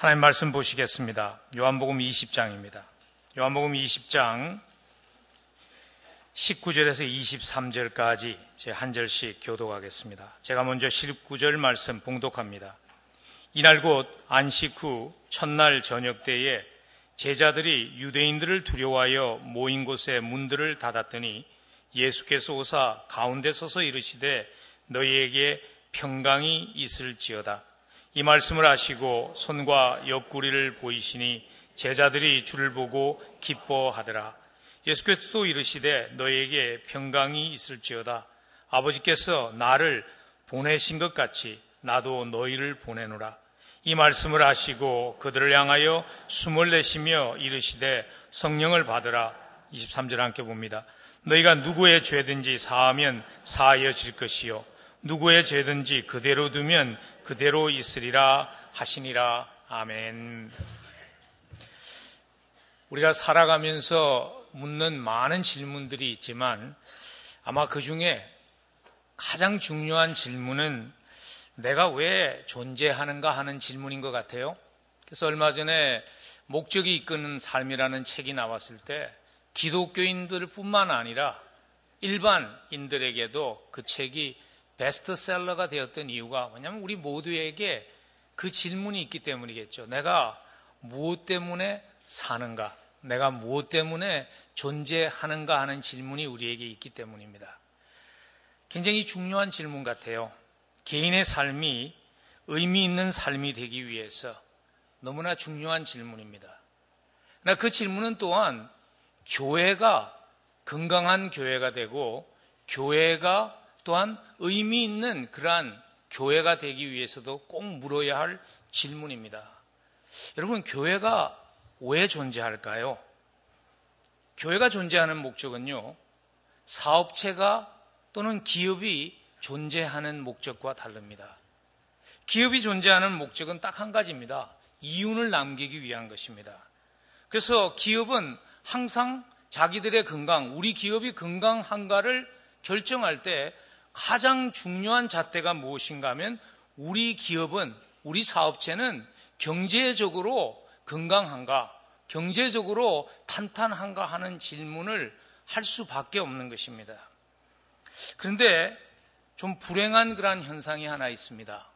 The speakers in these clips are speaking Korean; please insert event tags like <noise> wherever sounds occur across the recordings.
하나님 말씀 보시겠습니다. 요한복음 20장입니다. 요한복음 20장 19절에서 23절까지 제 한 절씩 교독하겠습니다. 제가 먼저 19절 말씀 봉독합니다. 이날 곧 안식 후 첫날 저녁 때에 제자들이 유대인들을 두려워하여 모인 곳에 문들을 닫았더니 예수께서 오사 가운데 서서 이르시되 너희에게 평강이 있을지어다. 이 말씀을 하시고 손과 옆구리를 보이시니 제자들이 주를 보고 기뻐하더라. 예수께서 또 이르시되 너희에게 평강이 있을지어다. 아버지께서 나를 보내신 것 같이 나도 너희를 보내노라. 이 말씀을 하시고 그들을 향하여 숨을 내쉬며 이르시되 성령을 받으라. 23절 함께 봅니다. 너희가 누구의 죄든지 사하면 사하여질 것이요. 누구의 죄든지 그대로 두면 그대로 있으리라 하시니라. 아멘. 우리가 살아가면서 묻는 많은 질문들이 있지만 아마 그 중에 가장 중요한 질문은 내가 왜 존재하는가 하는 질문인 것 같아요. 그래서 얼마 전에 목적이 이끄는 삶이라는 책이 나왔을 때 기독교인들 뿐만 아니라 일반인들에게도 그 책이 베스트셀러가 되었던 이유가 뭐냐면 우리 모두에게 그 질문이 있기 때문이겠죠. 내가 무엇 때문에 사는가? 내가 무엇 때문에 존재하는가 하는 질문이 우리에게 있기 때문입니다. 굉장히 중요한 질문 같아요. 개인의 삶이 의미 있는 삶이 되기 위해서 너무나 중요한 질문입니다. 그 질문은 또한 교회가 건강한 교회가 되고 교회가 또한 의미 있는 그러한 교회가 되기 위해서도 꼭 물어야 할 질문입니다. 여러분, 교회가 왜 존재할까요? 교회가 존재하는 목적은요, 사업체가 또는 기업이 존재하는 목적과 다릅니다. 기업이 존재하는 목적은 딱 한 가지입니다. 이윤을 남기기 위한 것입니다. 그래서 기업은 항상 자기들의 건강, 우리 기업이 건강한가를 결정할 때 가장 중요한 잣대가 무엇인가 하면 우리 기업은, 우리 사업체는 경제적으로 건강한가, 경제적으로 탄탄한가 하는 질문을 할 수밖에 없는 것입니다. 그런데 좀 불행한 그러한 현상이 하나 있습니다.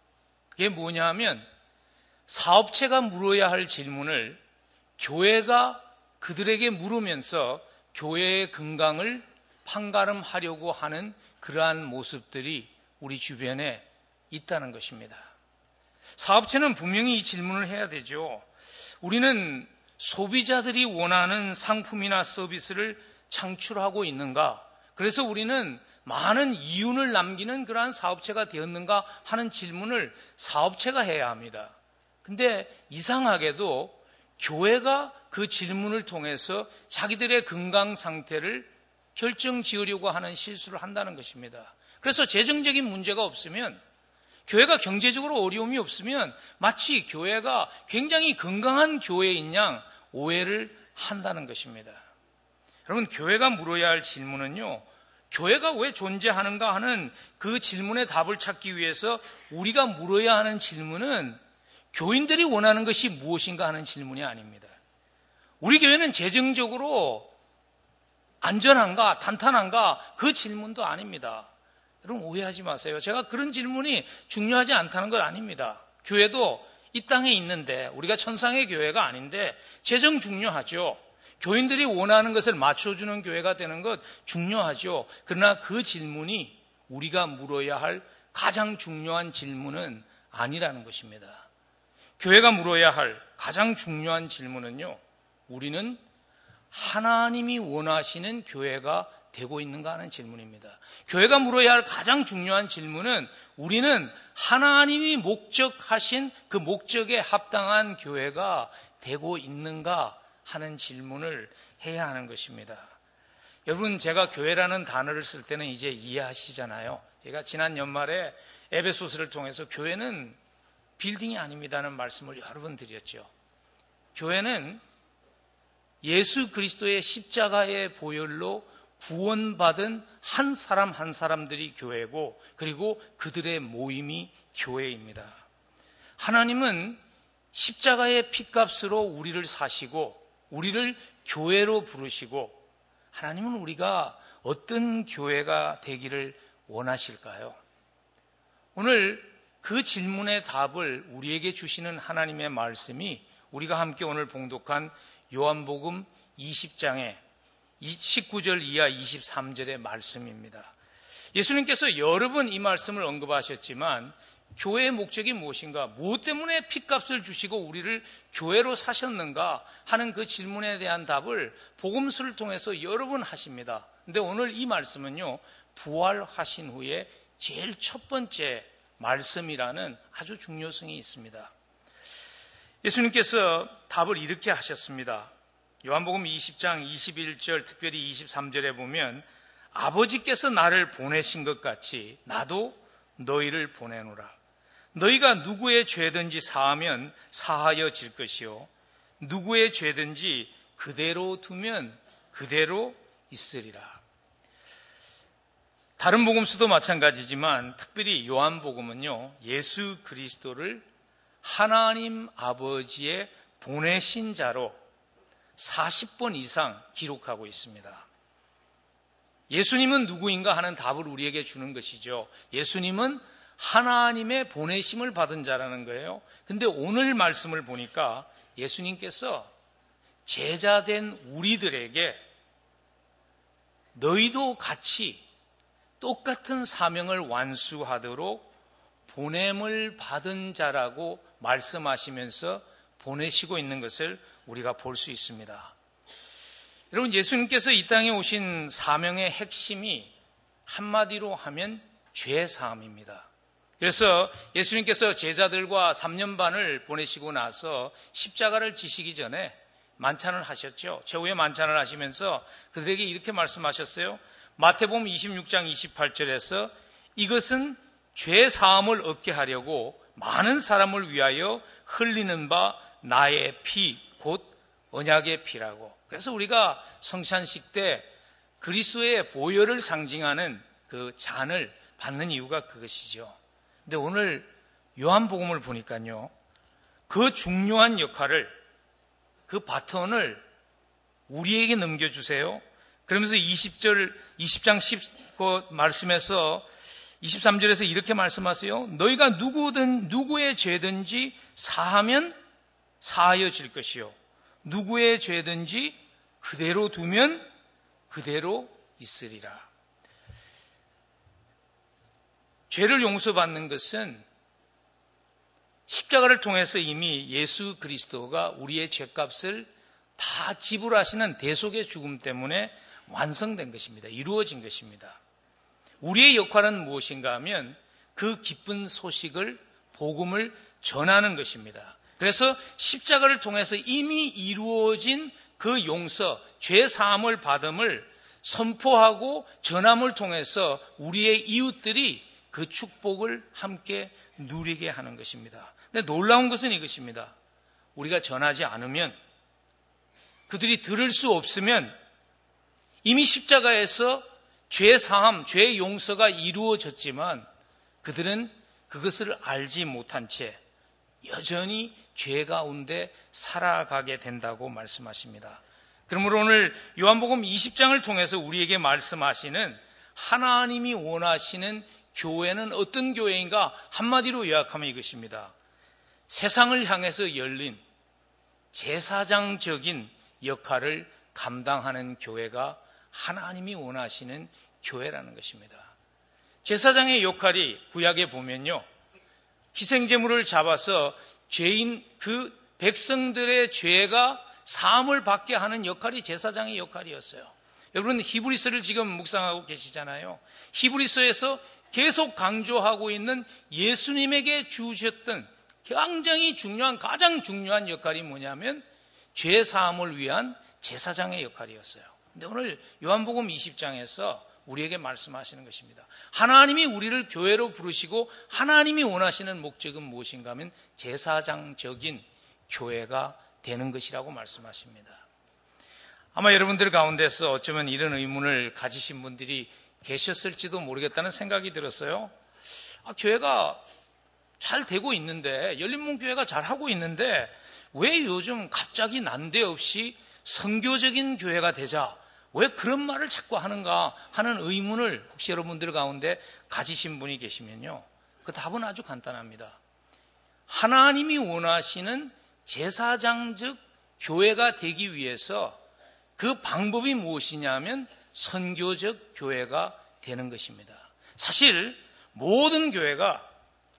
그게 뭐냐 하면 사업체가 물어야 할 질문을 교회가 그들에게 물으면서 교회의 건강을 판가름하려고 하는 그러한 모습들이 우리 주변에 있다는 것입니다. 사업체는 분명히 이 질문을 해야 되죠. 우리는 소비자들이 원하는 상품이나 서비스를 창출하고 있는가? 그래서 우리는 많은 이윤을 남기는 그러한 사업체가 되었는가 하는 질문을 사업체가 해야 합니다. 근데 이상하게도 교회가 그 질문을 통해서 자기들의 건강 상태를 결정 지으려고 하는 실수를 한다는 것입니다. 그래서 재정적인 문제가 없으면 교회가 경제적으로 어려움이 없으면 마치 교회가 굉장히 건강한 교회인 양 오해를 한다는 것입니다. 여러분, 교회가 물어야 할 질문은요, 교회가 왜 존재하는가 하는 그 질문에 답을 찾기 위해서 우리가 물어야 하는 질문은 교인들이 원하는 것이 무엇인가 하는 질문이 아닙니다. 우리 교회는 재정적으로 안전한가, 탄탄한가 그 질문도 아닙니다. 여러분 오해하지 마세요. 제가 그런 질문이 중요하지 않다는 건 아닙니다. 교회도 이 땅에 있는데 우리가 천상의 교회가 아닌데 재정 중요하죠. 교인들이 원하는 것을 맞춰주는 교회가 되는 것 중요하죠. 그러나 그 질문이 우리가 물어야 할 가장 중요한 질문은 아니라는 것입니다. 교회가 물어야 할 가장 중요한 질문은요, 우리는 하나님이 원하시는 교회가 되고 있는가 하는 질문입니다. 교회가 물어야 할 가장 중요한 질문은 우리는 하나님이 목적하신 그 목적에 합당한 교회가 되고 있는가 하는 질문을 해야 하는 것입니다. 여러분, 제가 교회라는 단어를 쓸 때는 이제 이해하시잖아요. 제가 지난 연말에 에베소스를 통해서 교회는 빌딩이 아닙니다는 말씀을 여러 번 드렸죠. 교회는 예수 그리스도의 십자가의 보혈로 구원받은 한 사람 한 사람들이 교회고 그리고 그들의 모임이 교회입니다. 하나님은 십자가의 피값으로 우리를 사시고 우리를 교회로 부르시고 하나님은 우리가 어떤 교회가 되기를 원하실까요? 오늘 그 질문의 답을 우리에게 주시는 하나님의 말씀이 우리가 함께 오늘 봉독한 요한복음 20장의 19절 이하 23절의 말씀입니다. 예수님께서 여러 번 이 말씀을 언급하셨지만 교회의 목적이 무엇인가? 무엇 때문에 핏값을 주시고 우리를 교회로 사셨는가 하는 그 질문에 대한 답을 복음서를 통해서 여러 번 하십니다. 근데 오늘 이 말씀은요, 부활하신 후에 제일 첫 번째 말씀이라는 아주 중요성이 있습니다. 예수님께서 답을 이렇게 하셨습니다. 요한복음 20장 21절, 특별히 23절에 보면 아버지께서 나를 보내신 것 같이 나도 너희를 보내노라. 너희가 누구의 죄든지 사하면 사하여질 것이요. 누구의 죄든지 그대로 두면 그대로 있으리라. 다른 복음수도 마찬가지지만 특별히 요한복음은요, 예수 그리스도를 하나님 아버지의 보내신 자로 40번 이상 기록하고 있습니다. 예수님은 누구인가 하는 답을 우리에게 주는 것이죠. 예수님은 하나님의 보내심을 받은 자라는 거예요. 근데 오늘 말씀을 보니까 예수님께서 제자된 우리들에게 너희도 같이 똑같은 사명을 완수하도록 보냄을 받은 자라고 말씀하시면서 보내시고 있는 것을 우리가 볼 수 있습니다. 여러분, 예수님께서 이 땅에 오신 사명의 핵심이 한마디로 하면 죄사함입니다. 그래서 예수님께서 제자들과 3년 반을 보내시고 나서 십자가를 지시기 전에 만찬을 하셨죠. 최후의 만찬을 하시면서 그들에게 이렇게 말씀하셨어요. 마태복음 26장 28절에서 이것은 죄 사함을 얻게 하려고 많은 사람을 위하여 흘리는 바 나의 피, 곧 언약의 피라고. 그래서 우리가 성찬식 때 그리스도의 보혈을 상징하는 그 잔을 받는 이유가 그것이죠. 근데 오늘 요한복음을 보니까요. 그 중요한 역할을 그 바톤을 우리에게 넘겨주세요. 그러면서 20절, 20장 10거 말씀에서 23절에서 이렇게 말씀하세요. 너희가 누구든, 누구의 죄든지 사하면 사하여질 것이요. 누구의 죄든지 그대로 두면 그대로 있으리라. 죄를 용서받는 것은 십자가를 통해서 이미 예수 그리스도가 우리의 죄값을 다 지불하시는 대속의 죽음 때문에 완성된 것입니다. 이루어진 것입니다. 우리의 역할은 무엇인가 하면 그 기쁜 소식을 복음을 전하는 것입니다. 그래서 십자가를 통해서 이미 이루어진 그 용서, 죄 사함을 받음을 선포하고 전함을 통해서 우리의 이웃들이 그 축복을 함께 누리게 하는 것입니다. 근데 놀라운 것은 이것입니다. 우리가 전하지 않으면 그들이 들을 수 없으면 이미 십자가에서 죄 사함, 죄 용서가 이루어졌지만 그들은 그것을 알지 못한 채 여전히 죄 가운데 살아가게 된다고 말씀하십니다. 그러므로 오늘 요한복음 20장을 통해서 우리에게 말씀하시는 하나님이 원하시는 교회는 어떤 교회인가? 한마디로 요약하면 이것입니다. 세상을 향해서 열린 제사장적인 역할을 감당하는 교회가 하나님이 원하시는 교회라는 것입니다. 제사장의 역할이 구약에 보면요. 희생제물을 잡아서 죄인 그 백성들의 죄가 사함을 받게 하는 역할이 제사장의 역할이었어요. 여러분 히브리서를 지금 묵상하고 계시잖아요. 히브리서에서 계속 강조하고 있는 예수님에게 주셨던 굉장히 중요한 가장 중요한 역할이 뭐냐면 죄 사함을 위한 제사장의 역할이었어요. 근데 오늘 요한복음 20장에서 우리에게 말씀하시는 것입니다. 하나님이 우리를 교회로 부르시고 하나님이 원하시는 목적은 무엇인가 하면 제사장적인 교회가 되는 것이라고 말씀하십니다. 아마 여러분들 가운데서 어쩌면 이런 의문을 가지신 분들이 계셨을지도 모르겠다는 생각이 들었어요. 아, 교회가 잘 되고 있는데 열린문교회가 잘 하고 있는데 왜 요즘 갑자기 난데없이 성교적인 교회가 되자 왜 그런 말을 자꾸 하는가 하는 의문을 혹시 여러분들 가운데 가지신 분이 계시면요. 그 답은 아주 간단합니다. 하나님이 원하시는 제사장 즉 교회가 되기 위해서 그 방법이 무엇이냐면 선교적 교회가 되는 것입니다. 사실 모든 교회가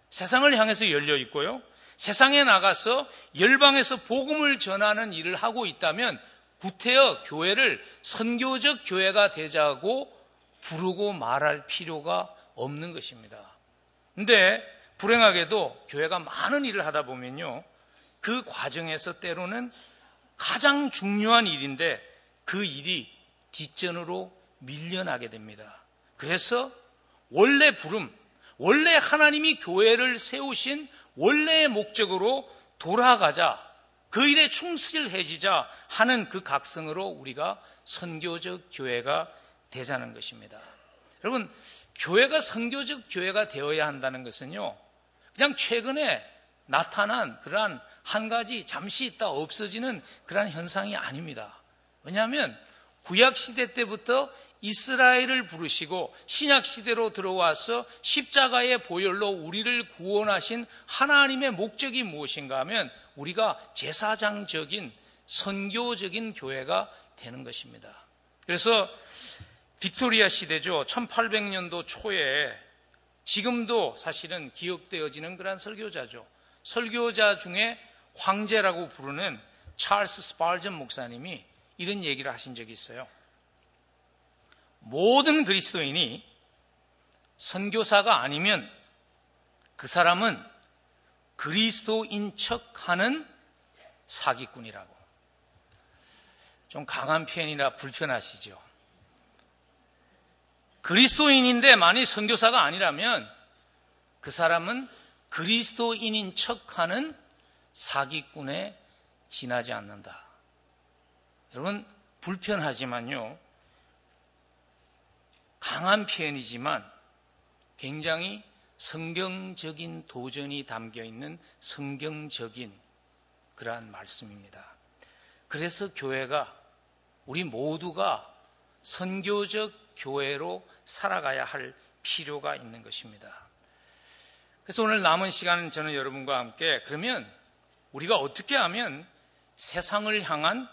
세상을 향해서 열려 있고요. 세상에 나가서 열방에서 복음을 전하는 일을 하고 있다면 구태여 교회를 선교적 교회가 되자고 부르고 말할 필요가 없는 것입니다. 근데 불행하게도 교회가 많은 일을 하다 보면요. 그 과정에서 때로는 가장 중요한 일인데 그 일이 뒷전으로 밀려나게 됩니다. 그래서 원래 부름, 원래 하나님이 교회를 세우신 원래의 목적으로 돌아가자, 그 일에 충실해지자 하는 그 각성으로 우리가 선교적 교회가 되자는 것입니다. 여러분, 교회가 선교적 교회가 되어야 한다는 것은요, 그냥 최근에 나타난 그러한 한 가지 잠시 있다 없어지는 그러한 현상이 아닙니다. 왜냐하면 구약 시대 때부터 이스라엘을 부르시고 신약 시대로 들어와서 십자가의 보혈로 우리를 구원하신 하나님의 목적이 무엇인가 하면 우리가 제사장적인 선교적인 교회가 되는 것입니다. 그래서 빅토리아 시대죠. 1800년도 초에 지금도 사실은 기억되어지는 그런 설교자죠. 설교자 중에 황제라고 부르는 찰스 스팔전 목사님이 이런 얘기를 하신 적이 있어요. 모든 그리스도인이 선교사가 아니면 그 사람은 그리스도인 척 하는 사기꾼이라고. 좀 강한 표현이라 불편하시죠. 그리스도인인데 만일 선교사가 아니라면 그 사람은 그리스도인인 척 하는 사기꾼에 지나지 않는다. 여러분, 불편하지만요. 강한 표현이지만 굉장히 성경적인 도전이 담겨 있는 성경적인 그러한 말씀입니다. 그래서 교회가 우리 모두가 선교적 교회로 살아가야 할 필요가 있는 것입니다. 그래서 오늘 남은 시간은 저는 여러분과 함께 그러면 우리가 어떻게 하면 세상을 향한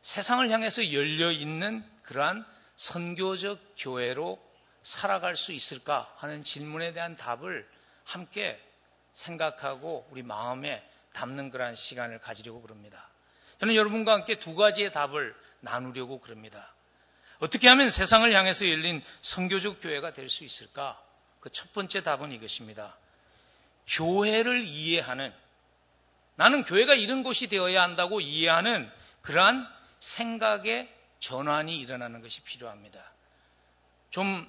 세상을 향해서 열려 있는 그러한 선교적 교회로 살아갈 수 있을까 하는 질문에 대한 답을 함께 생각하고 우리 마음에 담는 그러한 시간을 가지려고 그럽니다. 저는 여러분과 함께 두 가지의 답을 나누려고 그럽니다. 어떻게 하면 세상을 향해서 열린 선교적 교회가 될 수 있을까? 그 첫 번째 답은 이것입니다. 교회를 이해하는 나는 교회가 이런 곳이 되어야 한다고 이해하는 그러한 생각의 전환이 일어나는 것이 필요합니다. 좀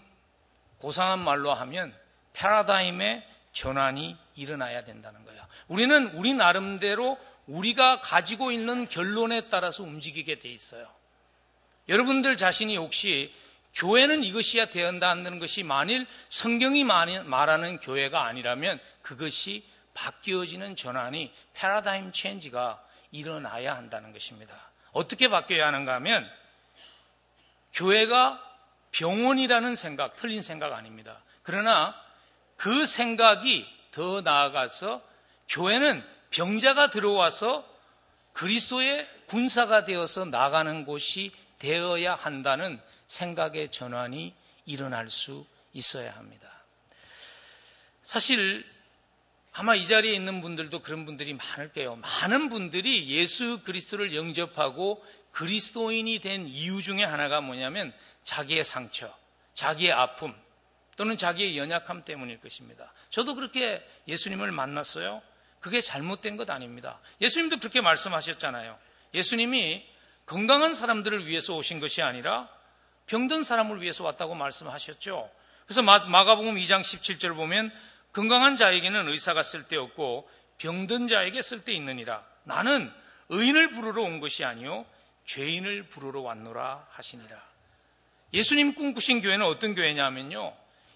고상한 말로 하면 패러다임의 전환이 일어나야 된다는 거예요. 우리는 우리 나름대로 우리가 가지고 있는 결론에 따라서 움직이게 돼 있어요. 여러분들 자신이 혹시 교회는 이것이야 되어야 한다는 것이 만일 성경이 말하는 교회가 아니라면 그것이 바뀌어지는 전환이 패러다임 체인지가 일어나야 한다는 것입니다. 어떻게 바뀌어야 하는가 하면 교회가 병원이라는 생각, 틀린 생각 아닙니다. 그러나 그 생각이 더 나아가서 교회는 병자가 들어와서 그리스도의 군사가 되어서 나가는 곳이 되어야 한다는 생각의 전환이 일어날 수 있어야 합니다. 사실 아마 이 자리에 있는 분들도 그런 분들이 많을 거예요. 많은 분들이 예수 그리스도를 영접하고 그리스도인이 된 이유 중에 하나가 뭐냐면 자기의 상처, 자기의 아픔 또는 자기의 연약함 때문일 것입니다. 저도 그렇게 예수님을 만났어요. 그게 잘못된 것 아닙니다. 예수님도 그렇게 말씀하셨잖아요. 예수님이 건강한 사람들을 위해서 오신 것이 아니라 병든 사람을 위해서 왔다고 말씀하셨죠. 그래서 마 가복음 2장 17절 보면 건강한 자에게는 의사가 쓸데없고 병든 자에게 쓸데있느니라. 나는 의인을 부르러 온 것이 아니요 죄인을 부르러 왔노라 하시니라. 예수님 꿈꾸신 교회는 어떤 교회냐면요.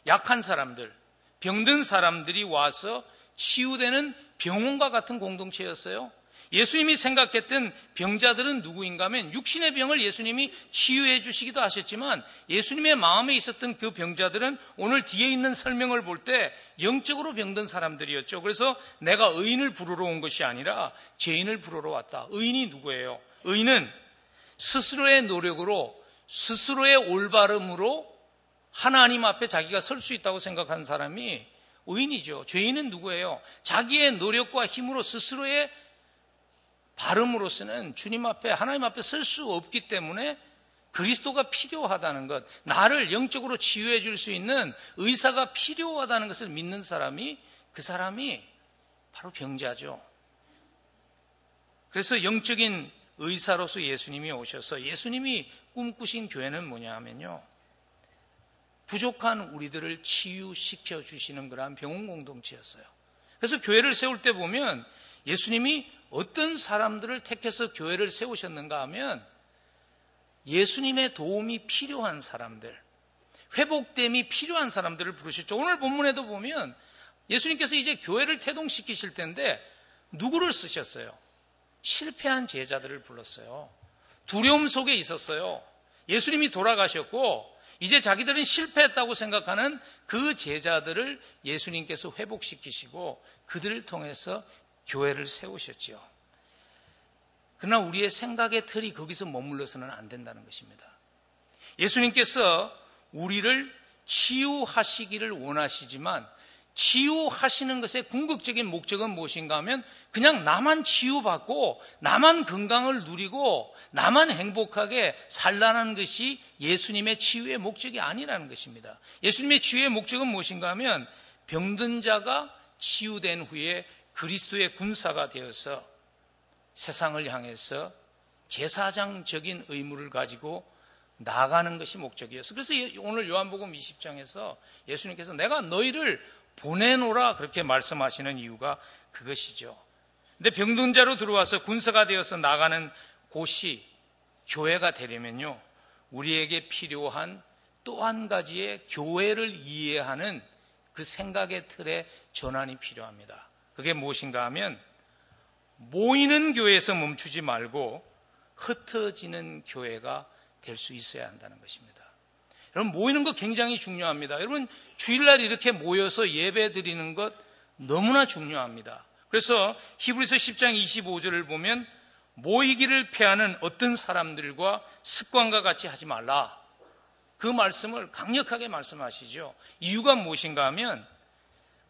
약한 사람들, 병든 사람들이 와서 치유되는 병원과 같은 공동체였어요. 예수님이 생각했던 병자들은 누구인가 하면 육신의 병을 예수님이 치유해 주시기도 하셨지만 예수님의 마음에 있었던 그 병자들은 오늘 뒤에 있는 설명을 볼 때 영적으로 병든 사람들이었죠. 그래서 내가 의인을 부르러 온 것이 아니라 죄인을 부르러 왔다. 의인이 누구예요? 의인은 스스로의 노력으로 스스로의 올바름으로 하나님 앞에 자기가 설 수 있다고 생각하는 사람이 의인이죠. 죄인은 누구예요? 자기의 노력과 힘으로 스스로의 발음으로서는 주님 앞에 하나님 앞에 설 수 없기 때문에 그리스도가 필요하다는 것, 나를 영적으로 치유해 줄 수 있는 의사가 필요하다는 것을 믿는 사람이 그 사람이 바로 병자죠. 그래서 영적인 의사로서 예수님이 오셔서 예수님이 꿈꾸신 교회는 뭐냐 하면요. 부족한 우리들을 치유시켜 주시는 그러한 병원 공동체였어요. 그래서 교회를 세울 때 보면 예수님이 어떤 사람들을 택해서 교회를 세우셨는가 하면 예수님의 도움이 필요한 사람들, 회복됨이 필요한 사람들을 부르셨죠. 오늘 본문에도 보면 예수님께서 이제 교회를 태동시키실 텐데 누구를 쓰셨어요? 실패한 제자들을 불렀어요. 두려움 속에 있었어요. 예수님이 돌아가셨고 이제 자기들은 실패했다고 생각하는 그 제자들을 예수님께서 회복시키시고 그들을 통해서 교회를 세우셨지요. 그러나 우리의 생각의 틀이 거기서 머물러서는 안 된다는 것입니다. 예수님께서 우리를 치유하시기를 원하시지만 치유하시는 것의 궁극적인 목적은 무엇인가 하면 그냥 나만 치유받고 나만 건강을 누리고 나만 행복하게 살라는 것이 예수님의 치유의 목적이 아니라는 것입니다. 예수님의 치유의 목적은 무엇인가 하면 병든 자가 치유된 후에 그리스도의 군사가 되어서 세상을 향해서 제사장적인 의무를 가지고 나가는 것이 목적이었어. 그래서 오늘 요한복음 20장에서 예수님께서 내가 너희를 보내노라 그렇게 말씀하시는 이유가 그것이죠. 근데 병든 자로 들어와서 군사가 되어서 나가는 곳이 교회가 되려면요. 우리에게 필요한 또 한 가지의 교회를 이해하는 그 생각의 틀의 전환이 필요합니다. 그게 무엇인가 하면 모이는 교회에서 멈추지 말고 흩어지는 교회가 될 수 있어야 한다는 것입니다. 여러분 모이는 거 굉장히 중요합니다. 여러분 주일날 이렇게 모여서 예배 드리는 것 너무나 중요합니다. 그래서 히브리서 10장 25절을 보면 모이기를 패하는 어떤 사람들과 습관과 같이 하지 말라. 그 말씀을 강력하게 말씀하시죠. 이유가 무엇인가 하면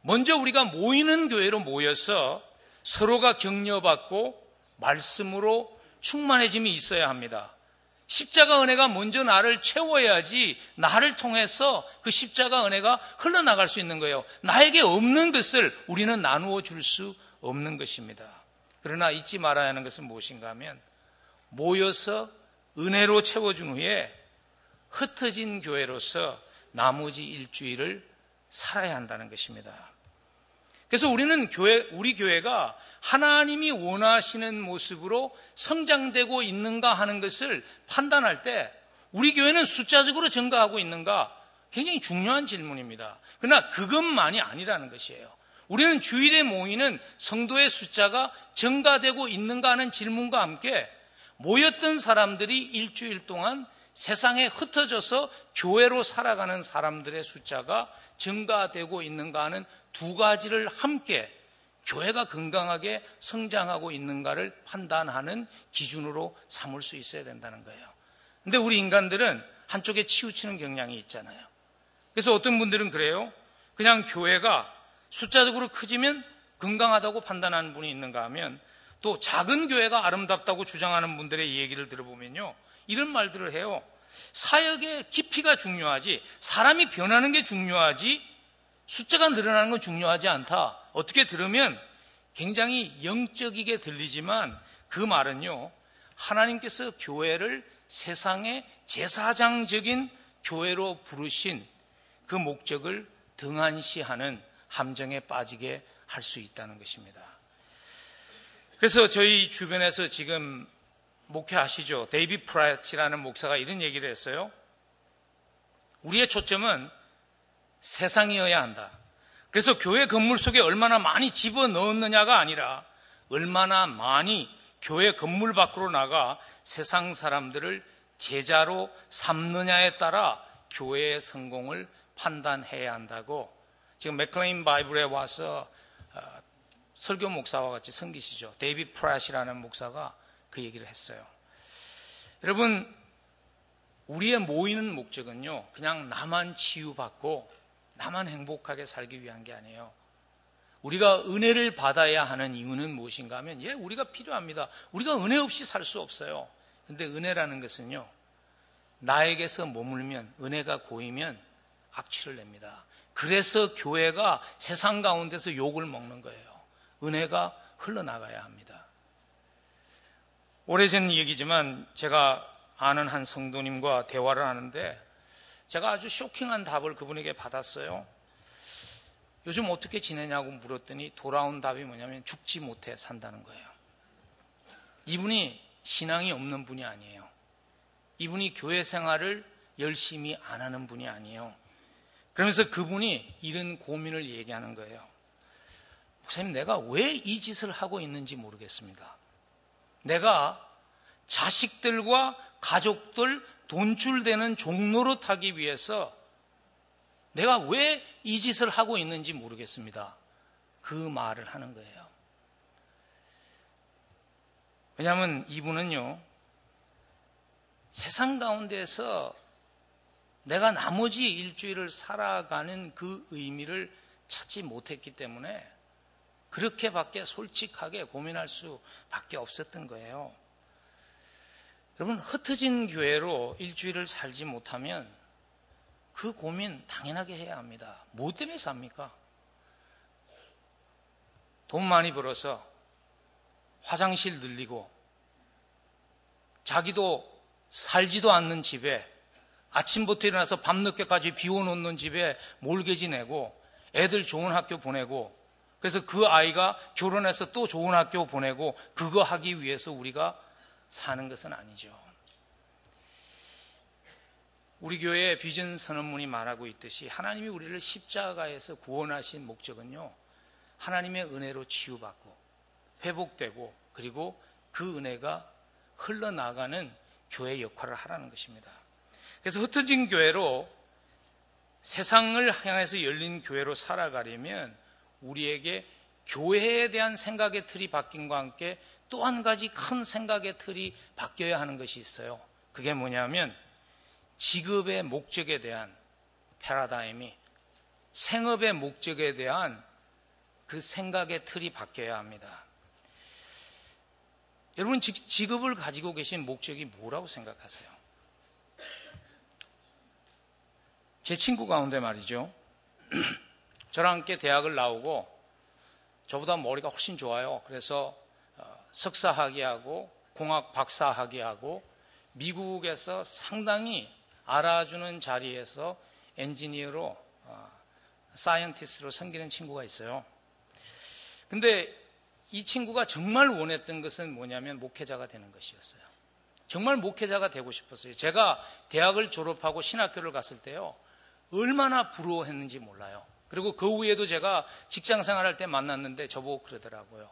먼저 우리가 모이는 교회로 모여서 서로가 격려받고 말씀으로 충만해짐이 있어야 합니다. 십자가 은혜가 먼저 나를 채워야지 나를 통해서 그 십자가 은혜가 흘러나갈 수 있는 거예요. 나에게 없는 것을 우리는 나누어 줄 수 없는 것입니다. 그러나 잊지 말아야 하는 것은 무엇인가 하면 모여서 은혜로 채워준 후에 흩어진 교회로서 나머지 일주일을 살아야 한다는 것입니다. 그래서 우리는 교회, 우리 교회가 하나님이 원하시는 모습으로 성장되고 있는가 하는 것을 판단할 때 우리 교회는 숫자적으로 증가하고 있는가 굉장히 중요한 질문입니다. 그러나 그것만이 아니라는 것이에요. 우리는 주일에 모이는 성도의 숫자가 증가되고 있는가 하는 질문과 함께 모였던 사람들이 일주일 동안 세상에 흩어져서 교회로 살아가는 사람들의 숫자가 증가되고 있는가 하는 두 가지를 함께 교회가 건강하게 성장하고 있는가를 판단하는 기준으로 삼을 수 있어야 된다는 거예요. 근데 우리 인간들은 한쪽에 치우치는 경향이 있잖아요. 그래서 어떤 분들은 그래요. 그냥 교회가 숫자적으로 커지면 건강하다고 판단하는 분이 있는가 하면 또 작은 교회가 아름답다고 주장하는 분들의 얘기를 들어보면요. 이런 말들을 해요. 사역의 깊이가 중요하지, 사람이 변하는 게 중요하지, 숫자가 늘어나는 건 중요하지 않다. 어떻게 들으면 굉장히 영적이게 들리지만 그 말은요, 하나님께서 교회를 세상의 제사장적인 교회로 부르신 그 목적을 등한시하는 함정에 빠지게 할 수 있다는 것입니다. 그래서 저희 주변에서 지금 목회하시죠. David Platt이라는 목사가 이런 얘기를 했어요. 우리의 초점은 세상이어야 한다. 그래서 교회 건물 속에 얼마나 많이 집어 넣었느냐가 아니라 얼마나 많이 교회 건물 밖으로 나가 세상 사람들을 제자로 삼느냐에 따라 교회의 성공을 판단해야 한다고 지금 McLean Bible에 와서 어, 설교 목사와 같이 섬기시죠. David Platt이라는 목사가 그 얘기를 했어요. 여러분, 우리의 모이는 목적은요, 그냥 나만 치유받고 나만 행복하게 살기 위한 게 아니에요. 우리가 은혜를 받아야 하는 이유는 무엇인가 하면, 예, 우리가 필요합니다. 우리가 은혜 없이 살 수 없어요. 근데 은혜라는 것은요, 나에게서 머물면, 은혜가 고이면 악취를 냅니다. 그래서 교회가 세상 가운데서 욕을 먹는 거예요. 은혜가 흘러나가야 합니다. 오래전 얘기지만 제가 아는 한 성도님과 대화를 하는데 제가 아주 쇼킹한 답을 그분에게 받았어요. 요즘 어떻게 지내냐고 물었더니 돌아온 답이 뭐냐면 죽지 못해 산다는 거예요. 이분이 신앙이 없는 분이 아니에요. 이분이 교회 생활을 열심히 안 하는 분이 아니에요. 그러면서 그분이 이런 고민을 얘기하는 거예요. 목사님, 내가 왜 이 짓을 하고 있는지 모르겠습니다. 내가 자식들과 가족들 돈줄되는 종로로 타기 위해서 내가 왜 이 짓을 하고 있는지 모르겠습니다. 그 말을 하는 거예요. 왜냐하면 이분은요, 세상 가운데서 내가 나머지 일주일을 살아가는 그 의미를 찾지 못했기 때문에 그렇게밖에 솔직하게 고민할 수밖에 없었던 거예요. 여러분, 흩어진 교회로 일주일을 살지 못하면 그 고민 당연하게 해야 합니다. 뭐 때문에 삽니까? 돈 많이 벌어서 화장실 늘리고 자기도 살지도 않는 집에 아침부터 일어나서 밤늦게까지 비워놓는 집에 몰개지 내고 애들 좋은 학교 보내고 그래서 그 아이가 결혼해서 또 좋은 학교 보내고 그거 하기 위해서 우리가 사는 것은 아니죠. 우리 교회 비전 선언문이 말하고 있듯이 하나님이 우리를 십자가에서 구원하신 목적은요. 하나님의 은혜로 치유받고 회복되고 그리고 그 은혜가 흘러나가는 교회 역할을 하라는 것입니다. 그래서 흩어진 교회로 세상을 향해서 열린 교회로 살아가려면 우리에게 교회에 대한 생각의 틀이 바뀐과 함께 또 한 가지 큰 생각의 틀이 바뀌어야 하는 것이 있어요. 그게 뭐냐면 직업의 목적에 대한 패러다임이 생업의 목적에 대한 그 생각의 틀이 바뀌어야 합니다. 여러분 직업을 가지고 계신 목적이 뭐라고 생각하세요? 제 친구 가운데 말이죠. <clears throat> 저랑 함께 대학을 나오고 저보다 머리가 훨씬 좋아요. 그래서 어, 석사 학위 하고 공학 박사 학위 하고 미국에서 상당히 알아주는 자리에서 엔지니어로 어, scientist로 섬기는 친구가 있어요. 근데 이 친구가 정말 원했던 것은 뭐냐면 목회자가 되는 것이었어요. 정말 목회자가 되고 싶었어요. 제가 대학을 졸업하고 신학교를 갔을 때요. 얼마나 부러워했는지 몰라요. 그리고 그 후에도 제가 직장 생활할 때 만났는데 저보고 그러더라고요.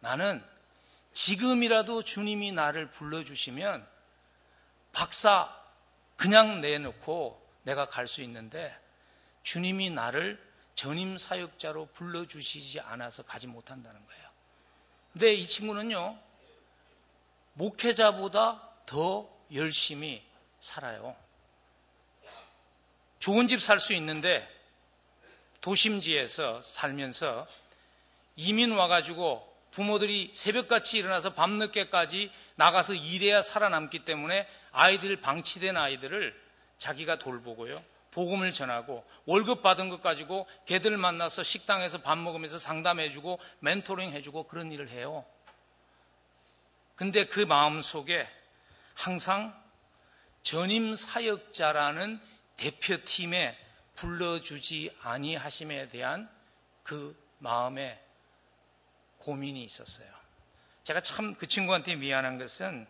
나는 지금이라도 주님이 나를 불러주시면 박사 그냥 내놓고 내가 갈 수 있는데 주님이 나를 전임 사역자로 불러주시지 않아서 가지 못한다는 거예요. 근데 이 친구는요, 목회자보다 더 열심히 살아요. 좋은 집 살 수 있는데 도심지에서 살면서 이민 와가지고 부모들이 새벽같이 일어나서 밤늦게까지 나가서 일해야 살아남기 때문에 아이들 방치된 아이들을 자기가 돌보고요. 복음을 전하고 월급 받은 것 가지고 걔들 만나서 식당에서 밥 먹으면서 상담해주고 멘토링 해주고 그런 일을 해요. 근데 그 마음 속에 항상 전임 사역자라는 대표팀에 불러주지 아니하심에 대한 그 마음에 고민이 있었어요. 제가 참 그 친구한테 미안한 것은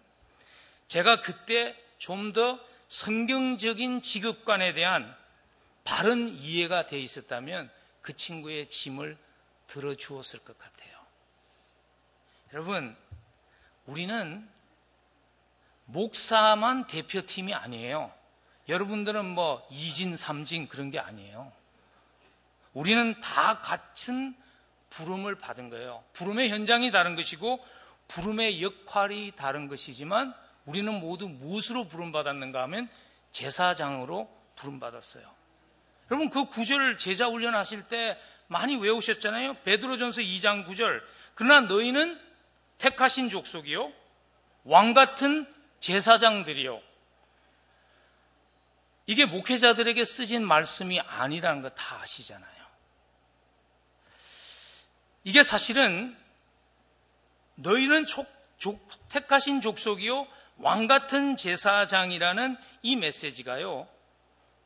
제가 그때 좀 더 성경적인 직업관에 대한 바른 이해가 돼 있었다면 그 친구의 짐을 들어주었을 것 같아요. 여러분, 우리는 목사만 대표팀이 아니에요. 여러분들은 뭐 2진, 3진 그런 게 아니에요. 우리는 다 같은 부름을 받은 거예요. 부름의 현장이 다른 것이고 부름의 역할이 다른 것이지만 우리는 모두 무엇으로 부름받았는가 하면 제사장으로 부름받았어요. 여러분 그 구절을 제자 훈련하실 때 많이 외우셨잖아요. 베드로전서 2장 9절. 그러나 너희는 택하신 족속이요 왕 같은 제사장들이요. 이게 목회자들에게 쓰진 말씀이 아니라는 거 다 아시잖아요. 이게 사실은 너희는 족, 족, 택하신 족속이요 왕 같은 제사장이라는 이 메시지가요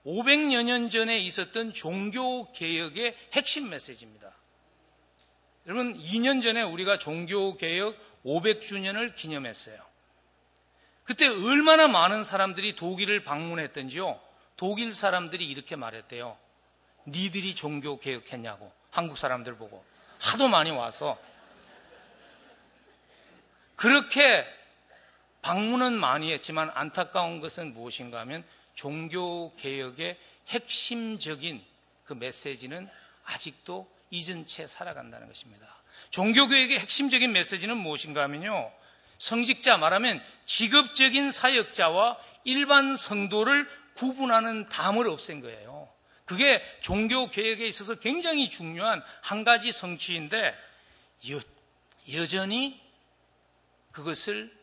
500여 년 전에 있었던 종교 개혁의 핵심 메시지입니다. 여러분 2년 전에 우리가 종교 개혁 500주년을 기념했어요. 그때 얼마나 많은 사람들이 독일을 방문했던지요. 독일 사람들이 이렇게 말했대요. 니들이 종교 개혁했냐고 한국 사람들 보고 하도 많이 와서 그렇게 방문은 많이 했지만 안타까운 것은 무엇인가 하면 종교 개혁의 핵심적인 그 메시지는 아직도 잊은 채 살아간다는 것입니다. 종교 개혁의 핵심적인 메시지는 무엇인가 하면요. 성직자 말하면 직업적인 사역자와 일반 성도를 구분하는 담을 없앤 거예요. 그게 종교 개혁에 있어서 굉장히 중요한 한 가지 성취인데 여, 여전히 그것을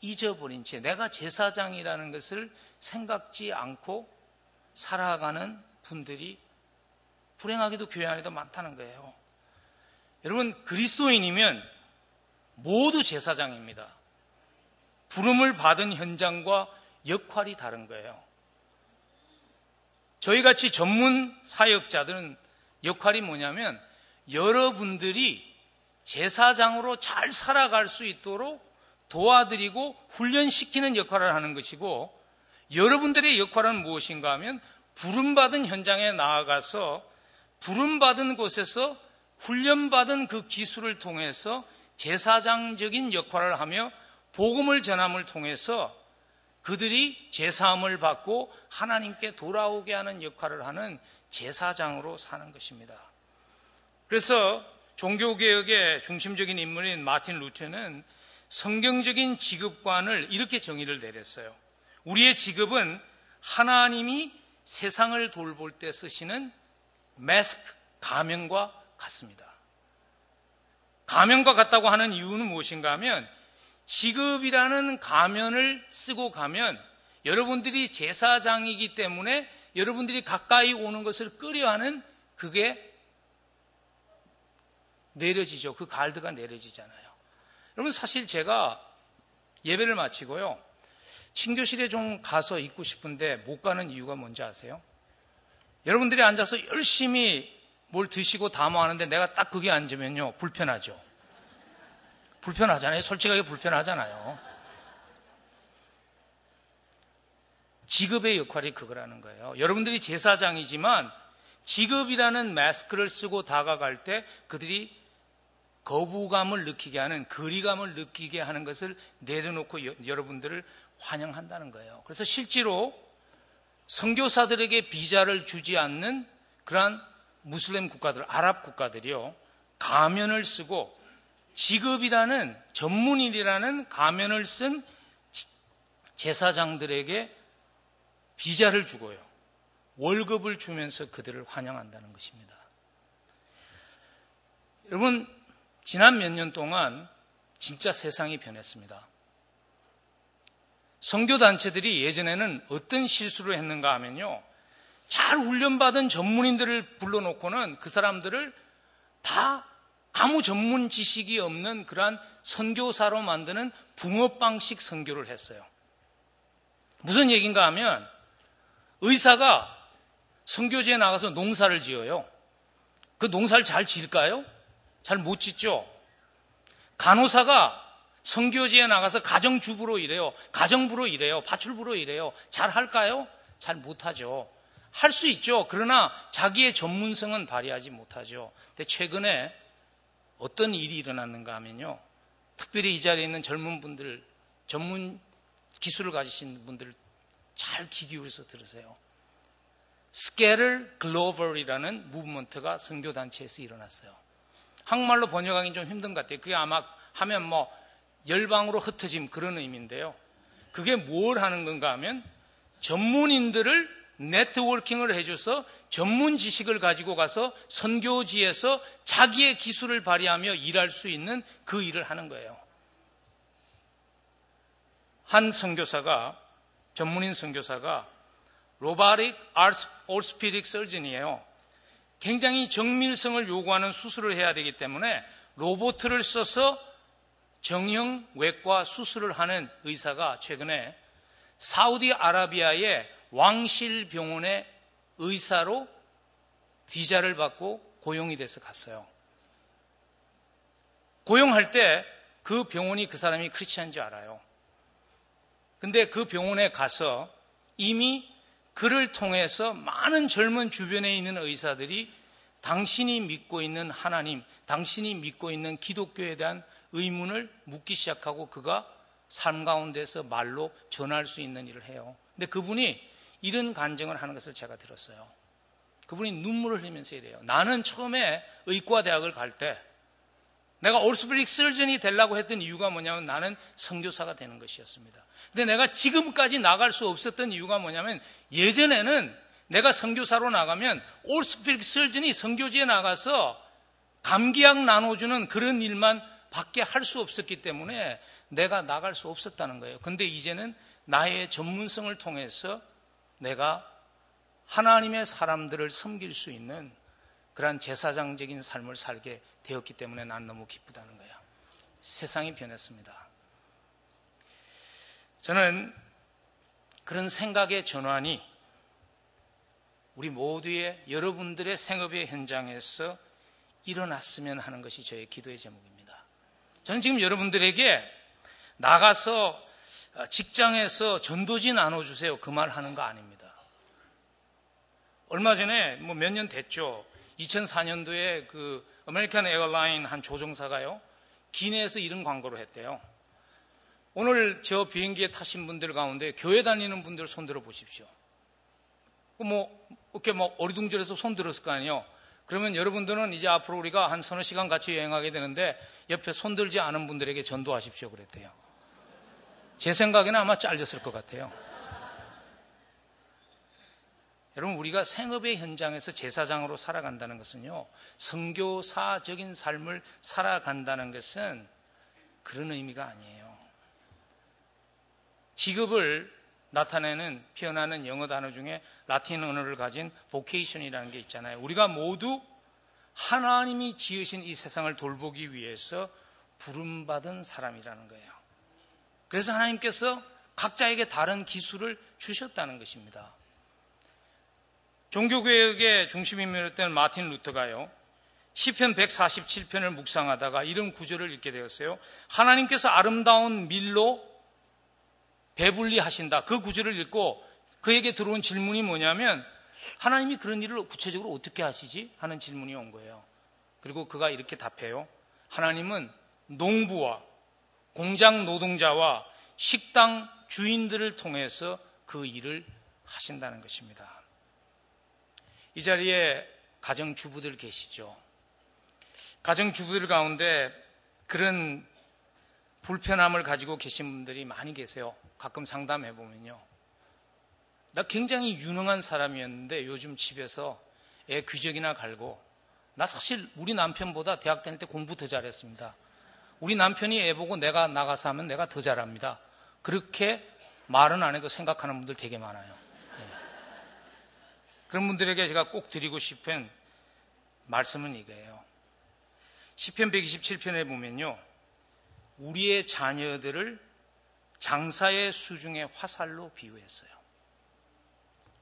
잊어버린 채 내가 제사장이라는 것을 생각지 않고 살아가는 분들이 불행하게도 교회 안에도 많다는 거예요. 여러분 그리스도인이면 모두 제사장입니다. 부름을 받은 현장과 역할이 다른 거예요. 저희 같이 전문 사역자들은 역할이 뭐냐면 여러분들이 제사장으로 잘 살아갈 수 있도록 도와드리고 훈련시키는 역할을 하는 것이고 여러분들의 역할은 무엇인가 하면 부름받은 현장에 나아가서 부름받은 곳에서 훈련받은 그 기술을 통해서 제사장적인 역할을 하며 복음을 전함을 통해서 그들이 제사함을 받고 하나님께 돌아오게 하는 역할을 하는 제사장으로 사는 것입니다. 그래서 종교개혁의 중심적인 인물인 마틴 루트는 성경적인 직업관을 이렇게 정의를 내렸어요. 우리의 직업은 하나님이 세상을 돌볼 때 쓰시는 마스크, 가면과 같습니다. 가면과 같다고 하는 이유는 무엇인가 하면 직업이라는 가면을 쓰고 가면 여러분들이 제사장이기 때문에 여러분들이 가까이 오는 것을 끄려하는 그게 내려지죠. 그 갈드가 내려지잖아요. 여러분 사실 제가 예배를 마치고요. 친교실에 좀 가서 있고 싶은데 못 가는 이유가 뭔지 아세요? 여러분들이 앉아서 열심히 뭘 드시고 담아하는데 내가 딱 거기 앉으면요. 불편하죠. 불편하잖아요. 솔직하게 불편하잖아요. 직업의 역할이 그거라는 거예요. 여러분들이 제사장이지만 직업이라는 마스크를 쓰고 다가갈 때 그들이 거부감을 느끼게 하는 거리감을 느끼게 하는 것을 내려놓고 여, 여러분들을 환영한다는 거예요. 그래서 실제로 선교사들에게 비자를 주지 않는 그러한 무슬림 국가들, 아랍 국가들이요. 가면을 쓰고 직업이라는 전문인이라는 가면을 쓴 제사장들에게 비자를 주고요. 월급을 주면서 그들을 환영한다는 것입니다. 여러분, 지난 몇 년 동안 진짜 세상이 변했습니다. 선교단체들이 예전에는 어떤 실수를 했는가 하면요. 잘 훈련받은 전문인들을 불러놓고는 그 사람들을 다 아무 전문 지식이 없는 그러한 선교사로 만드는 붕어빵식 선교를 했어요. 무슨 얘기인가 하면 의사가 선교지에 나가서 농사를 지어요. 그 농사를 잘 지을까요? 잘 못 짓죠. 간호사가 선교지에 나가서 가정주부로 일해요. 가정부로 일해요. 파출부로 일해요. 잘 할까요? 잘 못하죠. 할 수 있죠. 그러나 자기의 전문성은 발휘하지 못하죠. 근데 최근에 어떤 일이 일어났는가 하면요. 특별히 이 자리에 있는 젊은 분들, 전문 기술을 가지신 분들 잘 귀 기울여서 들으세요. 스케르 글로벌이라는 무브먼트가 선교단체에서 일어났어요. 한국말로 번역하기 좀 힘든 것 같아요. 그게 아마 하면 뭐 열방으로 흩어짐 그런 의미인데요. 그게 뭘 하는 건가 하면 전문인들을 네트워킹을 해줘서 전문 지식을 가지고 가서 선교지에서 자기의 기술을 발휘하며 일할 수 있는 그 일을 하는 거예요. 한 선교사가 전문인 선교사가 로바릭 올스피릭 설전이에요. 굉장히 정밀성을 요구하는 수술을 해야 되기 때문에 로보트를 써서 정형 외과 수술을 하는 의사가 최근에 사우디아라비아의 왕실 병원의 의사로 비자를 받고 고용이 돼서 갔어요. 고용할 때 그 병원이 그 사람이 크리스찬인 줄 알아요. 근데 그 병원에 가서 이미 그를 통해서 많은 젊은 주변에 있는 의사들이 당신이 믿고 있는 하나님, 당신이 믿고 있는 기독교에 대한 의문을 묻기 시작하고 그가 삶 가운데서 말로 전할 수 있는 일을 해요. 근데 그분이 이런 간증을 하는 것을 제가 들었어요. 그분이 눈물을 흘리면서 이래요. 나는 처음에 의과대학을 갈 때 내가 올스프릭 설전이 되려고 했던 이유가 뭐냐면 나는 선교사가 되는 것이었습니다. 근데 내가 지금까지 나갈 수 없었던 이유가 뭐냐면 예전에는 내가 선교사로 나가면 올스프릭 설전이 선교지에 나가서 감기약 나눠주는 그런 일만 밖에 할 수 없었기 때문에 내가 나갈 수 없었다는 거예요. 근데 이제는 나의 전문성을 통해서 내가 하나님의 사람들을 섬길 수 있는 그러한 제사장적인 삶을 살게 되었기 때문에 난 너무 기쁘다는 거야. 세상이 변했습니다. 저는 그런 생각의 전환이 우리 모두의 여러분들의 생업의 현장에서 일어났으면 하는 것이 저의 기도의 제목입니다. 저는 지금 여러분들에게 나가서 직장에서 전도지 나눠주세요. 그 말 하는 거 아닙니다. 얼마 전에 뭐 몇 년 됐죠. 2004년도에 그 American Airline 한 조종사가요. 기내에서 이런 광고를 했대요. 오늘 저 비행기에 타신 분들 가운데 교회 다니는 분들 손 들어 보십시오. 뭐, 이렇게 뭐 어리둥절해서 손 들었을 거 아니에요. 그러면 여러분들은 이제 앞으로 우리가 한 서너 시간 같이 여행하게 되는데 옆에 손 들지 않은 분들에게 전도하십시오 그랬대요. 제 생각에는 아마 잘렸을 것 같아요. 여러분 우리가 생업의 현장에서 제사장으로 살아간다는 것은요. 성교사적인 삶을 살아간다는 것은 그런 의미가 아니에요. 직업을 나타내는 표현하는 영어 단어 중에 라틴 언어를 가진 vocation이라는 게 있잖아요. 우리가 모두 하나님이 지으신 이 세상을 돌보기 위해서 부름받은 사람이라는 거예요. 그래서 하나님께서 각자에게 다른 기술을 주셨다는 것입니다. 종교개혁의 중심인물이었던 마틴 루터가요. 시편 147편을 묵상하다가 이런 구절을 읽게 되었어요. 하나님께서 아름다운 밀로 배불리 하신다. 그 구절을 읽고 그에게 들어온 질문이 뭐냐면 하나님이 그런 일을 구체적으로 어떻게 하시지? 하는 질문이 온 거예요. 그리고 그가 이렇게 답해요. 하나님은 농부와 공장 노동자와 식당 주인들을 통해서 그 일을 하신다는 것입니다. 이 자리에 가정주부들 계시죠. 가정주부들 가운데 그런 불편함을 가지고 계신 분들이 많이 계세요. 가끔 상담해 보면요. 나 굉장히 유능한 사람이었는데 요즘 집에서 애 귀적이나 갈고 나 사실 우리 남편보다 대학 다닐 때 공부 더 잘했습니다. 우리 남편이 애 보고 내가 나가서 하면 내가 더 잘합니다. 그렇게 말은 안 해도 생각하는 분들 되게 많아요. 그런 분들에게 제가 꼭 드리고 싶은 말씀은 이거예요. 10편 127편에 보면요. 우리의 자녀들을 장사의 수중의 화살로 비유했어요.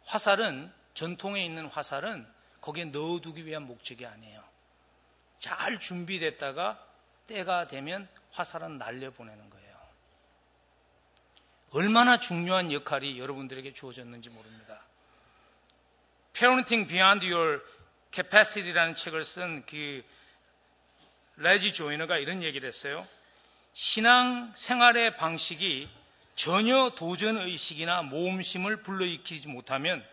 화살은 전통에 있는 화살은 거기에 넣어두기 위한 목적이 아니에요. 잘 준비됐다가 때가 되면 화살은 날려보내는 거예요. 얼마나 중요한 역할이 여러분들에게 주어졌는지 모릅니다. Parenting Beyond Your Capacity라는 책을 쓴 그 레지 조이너가 이런 얘기를 했어요. 신앙 생활의 방식이 전혀 도전 의식이나 모험심을 불러일으키지 못하면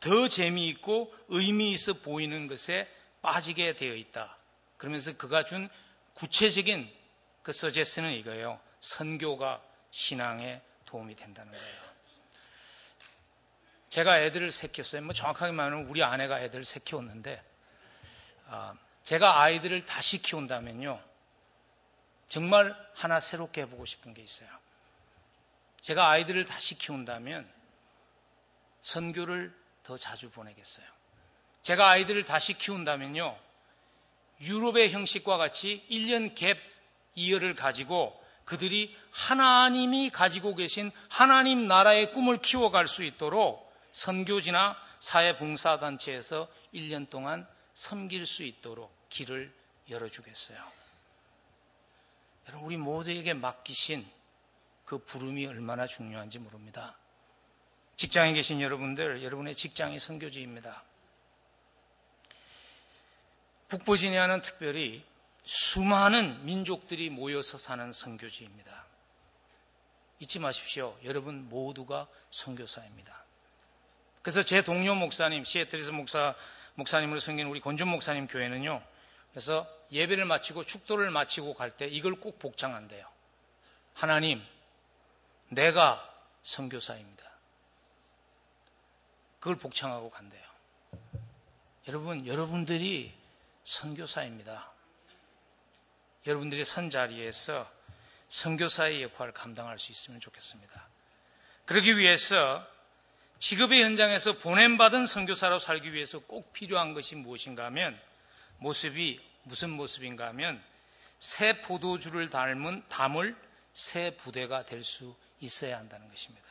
더 재미있고 의미 있어 보이는 것에 빠지게 되어 있다. 그러면서 그가 준 구체적인 그 서제스는 이거예요. 선교가 신앙에 도움이 된다는 거예요. 제가 애들을 세 키웠어요. 뭐 정확하게 말하면 우리 아내가 애들을 세 키웠는데, 아, 제가 아이들을 다시 키운다면요. 정말 하나 새롭게 해보고 싶은 게 있어요. 제가 아이들을 다시 키운다면 선교를 더 자주 보내겠어요. 제가 아이들을 다시 키운다면요. 유럽의 형식과 같이 1년 갭 이어를 가지고 그들이 하나님이 가지고 계신 하나님 나라의 꿈을 키워갈 수 있도록 선교지나 사회봉사단체에서 1년 동안 섬길 수 있도록 길을 열어주겠어요. 여러분, 우리 모두에게 맡기신 그 부름이 얼마나 중요한지 모릅니다. 직장에 계신 여러분들, 여러분의 직장이 선교지입니다. 북버지니아는 특별히 수많은 민족들이 모여서 사는 선교지입니다. 잊지 마십시오. 여러분 모두가 선교사입니다. 그래서 제 동료 목사님, 시애틀에서 목사, 목사님으로 섬긴 우리 권준 목사님 교회는요. 그래서 예배를 마치고 축도를 마치고 갈 때 이걸 꼭 복창한대요. 하나님, 내가 선교사입니다. 그걸 복창하고 간대요. 여러분, 여러분들이 선교사입니다. 여러분들이 선 자리에서 선교사의 역할을 감당할 수 있으면 좋겠습니다. 그러기 위해서 직업의 현장에서 보냄받은 선교사로 살기 위해서 꼭 필요한 것이 무엇인가 하면 모습이 무슨 모습인가 하면 새 포도주를 닮은 담을 새 부대가 될 수 있어야 한다는 것입니다.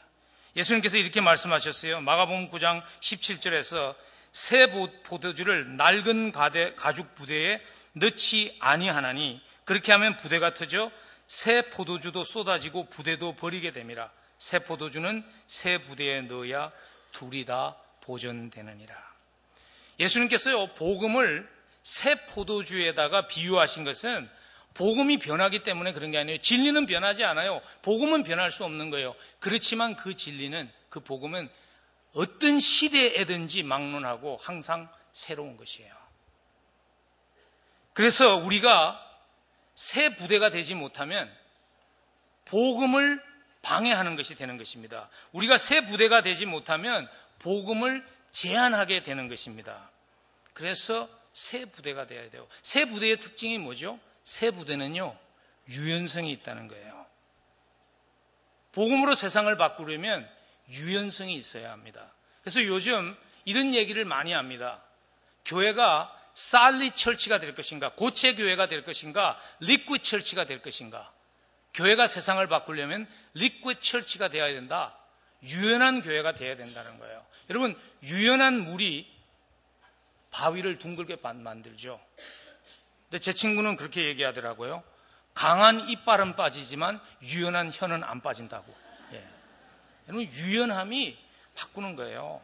예수님께서 이렇게 말씀하셨어요. 마가복음 9장 17절에서 새 포도주를 낡은 가죽 부대에 넣지 아니하나니 그렇게 하면 부대가 터져 새 포도주도 쏟아지고 부대도 버리게 됩니다. 새 포도주는 새 부대에 넣어야 둘이 다 보존되느니라. 예수님께서요 복음을 새 포도주에다가 비유하신 것은 복음이 변하기 때문에 그런 게 아니에요. 진리는 변하지 않아요. 복음은 변할 수 없는 거예요. 그렇지만 그 진리는 그 복음은 어떤 시대에든지 막론하고 항상 새로운 것이에요. 그래서 우리가 새 부대가 되지 못하면 복음을 방해하는 것이 되는 것입니다. 우리가 새 부대가 되지 못하면 복음을 제한하게 되는 것입니다. 그래서 새 부대가 되어야 돼요. 새 부대의 특징이 뭐죠? 새 부대는요, 유연성이 있다는 거예요. 복음으로 세상을 바꾸려면 유연성이 있어야 합니다. 그래서 요즘 이런 얘기를 많이 합니다. 교회가 살리 철치가 될 것인가, 고체 교회가 될 것인가, 리퀴 철치가 될 것인가. 교회가 세상을 바꾸려면 리퀴 철치가 되어야 된다. 유연한 교회가 되어야 된다는 거예요. 여러분, 유연한 물이 바위를 둥글게 만들죠. 근데 제 친구는 그렇게 얘기하더라고요. 강한 이빨은 빠지지만 유연한 혀는 안 빠진다고. 예. 여러분, 유연함이 바꾸는 거예요.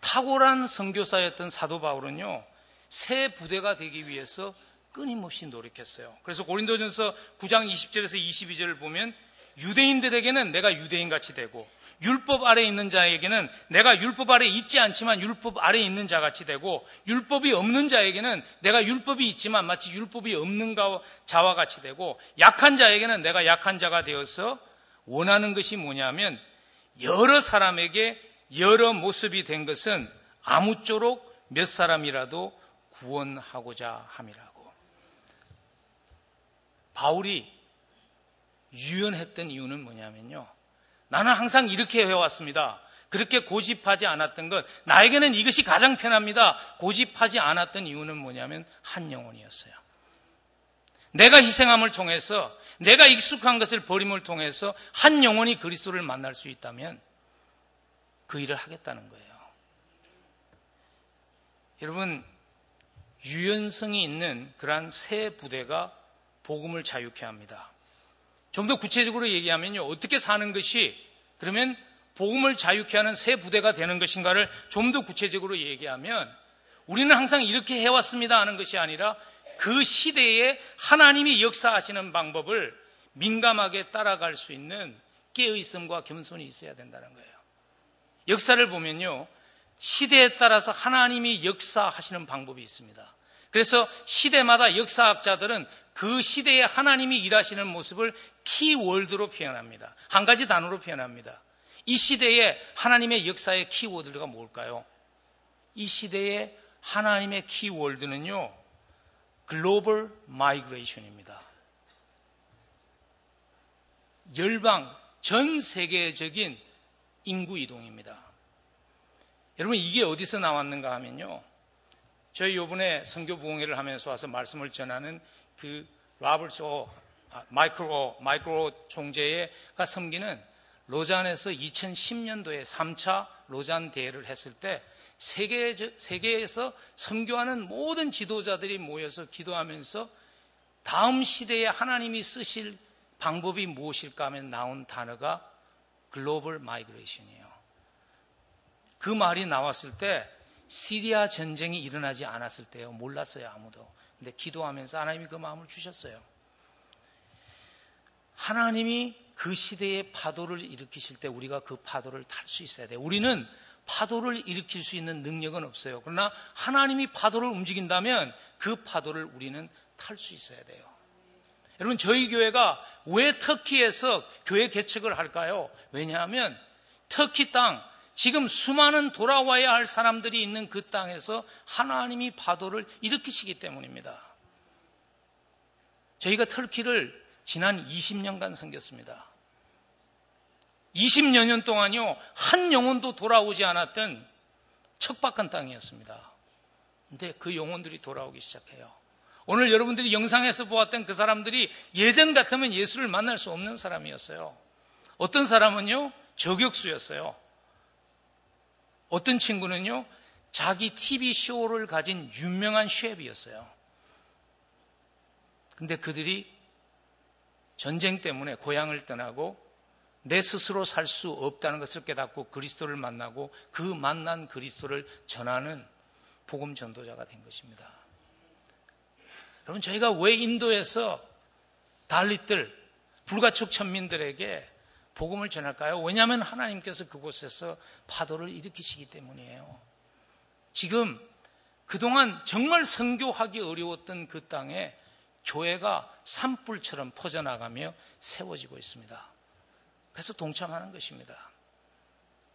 탁월한 선교사였던 사도 바울은요, 새 부대가 되기 위해서 끊임없이 노력했어요. 그래서 고린도전서 9장 20절에서 22절을 보면 유대인들에게는 내가 유대인 같이 되고 율법 아래 있는 자에게는 내가 율법 아래 있지 않지만 율법 아래 있는 자 같이 되고 율법이 없는 자에게는 내가 율법이 있지만 마치 율법이 없는 자와 같이 되고 약한 자에게는 내가 약한 자가 되어서 원하는 것이 뭐냐면 여러 사람에게 여러 모습이 된 것은 아무쪼록 몇 사람이라도 구원하고자 함이라고. 바울이 유연했던 이유는 뭐냐면요. 나는 항상 이렇게 해왔습니다. 그렇게 고집하지 않았던 것, 나에게는 이것이 가장 편합니다. 고집하지 않았던 이유는 뭐냐면 한 영혼이었어요. 내가 희생함을 통해서, 내가 익숙한 것을 버림을 통해서 한 영혼이 그리스도를 만날 수 있다면 그 일을 하겠다는 거예요. 여러분, 유연성이 있는 그러한 새 부대가 복음을 자유케 합니다. 좀 더 구체적으로 얘기하면요. 어떻게 사는 것이 그러면 복음을 자유케 하는 새 부대가 되는 것인가를 좀 더 구체적으로 얘기하면 우리는 항상 이렇게 해왔습니다 하는 것이 아니라 그 시대에 하나님이 역사하시는 방법을 민감하게 따라갈 수 있는 깨어있음과 겸손이 있어야 된다는 거예요. 역사를 보면요. 시대에 따라서 하나님이 역사하시는 방법이 있습니다. 그래서 시대마다 역사학자들은 그 시대에 하나님이 일하시는 모습을 키월드로 표현합니다. 한 가지 단어로 표현합니다. 이 시대에 하나님의 역사의 키워드가 뭘까요? 이 시대에 하나님의 키워드는요, global migration입니다. 열방, 전 세계적인 인구 이동입니다. 여러분, 이게 어디서 나왔는가 하면요. 저희 요번에 선교 부흥회를 하면서 와서 말씀을 전하는 그 라버트 오, 아, 마이클 오, 마이클 오 총재가 섬기는 로잔에서 2010년도에 3차 로잔 대회를 했을 때 세계, 세계에서 선교하는 모든 지도자들이 모여서 기도하면서 다음 시대에 하나님이 쓰실 방법이 무엇일까 하면 나온 단어가 global migration이에요. 그 말이 나왔을 때 시리아 전쟁이 일어나지 않았을 때요. 몰랐어요, 아무도. 근데 기도하면서 하나님이 그 마음을 주셨어요. 하나님이 그 시대의 파도를 일으키실 때 우리가 그 파도를 탈 수 있어야 돼요. 우리는 파도를 일으킬 수 있는 능력은 없어요. 그러나 하나님이 파도를 움직인다면 그 파도를 우리는 탈 수 있어야 돼요. 여러분, 저희 교회가 왜 터키에서 교회 개척을 할까요? 왜냐하면 터키 땅, 지금 수많은 돌아와야 할 사람들이 있는 그 땅에서 하나님이 파도를 일으키시기 때문입니다. 저희가 터키를 지난 20년간 섬겼습니다. 20여 년 동안요, 한 영혼도 돌아오지 않았던 척박한 땅이었습니다. 근데 그 영혼들이 돌아오기 시작해요. 오늘 여러분들이 영상에서 보았던 그 사람들이 예전 같으면 예수를 만날 수 없는 사람이었어요. 어떤 사람은요, 저격수였어요. 어떤 친구는요, 자기 TV 쇼를 가진 유명한 셰프였어요. 근데 그들이 전쟁 때문에 고향을 떠나고 내 스스로 살 수 없다는 것을 깨닫고 그리스도를 만나고 그 만난 그리스도를 전하는 복음 전도자가 된 것입니다. 여러분 저희가 왜 인도에서 달리들 불가촉 천민들에게 복음을 전할까요? 왜냐하면 하나님께서 그곳에서 파도를 일으키시기 때문이에요. 지금 그동안 정말 선교하기 어려웠던 그 땅에 교회가 산불처럼 퍼져나가며 세워지고 있습니다. 그래서 동참하는 것입니다.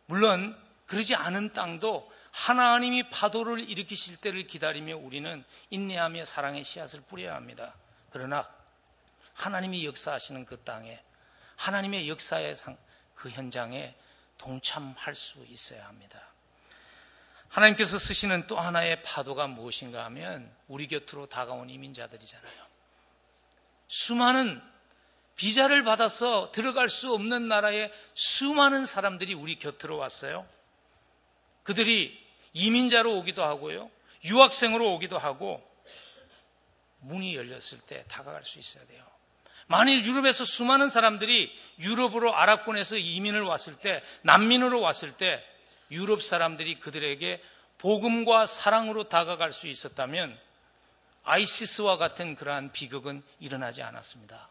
물론 그러지 않은 땅도 하나님이 파도를 일으키실 때를 기다리며 우리는 인내하며 사랑의 씨앗을 뿌려야 합니다. 그러나 하나님이 역사하시는 그 땅에 하나님의 역사의 그 현장에 동참할 수 있어야 합니다. 하나님께서 쓰시는 또 하나의 파도가 무엇인가 하면 우리 곁으로 다가온 이민자들이잖아요. 수많은 비자를 받아서 들어갈 수 없는 나라에 수많은 사람들이 우리 곁으로 왔어요. 그들이 이민자로 오기도 하고요. 유학생으로 오기도 하고 문이 열렸을 때 다가갈 수 있어야 돼요. 만일 유럽에서 수많은 사람들이 유럽으로 아랍권에서 이민을 왔을 때 난민으로 왔을 때 유럽 사람들이 그들에게 복음과 사랑으로 다가갈 수 있었다면 아이시스와 같은 그러한 비극은 일어나지 않았습니다.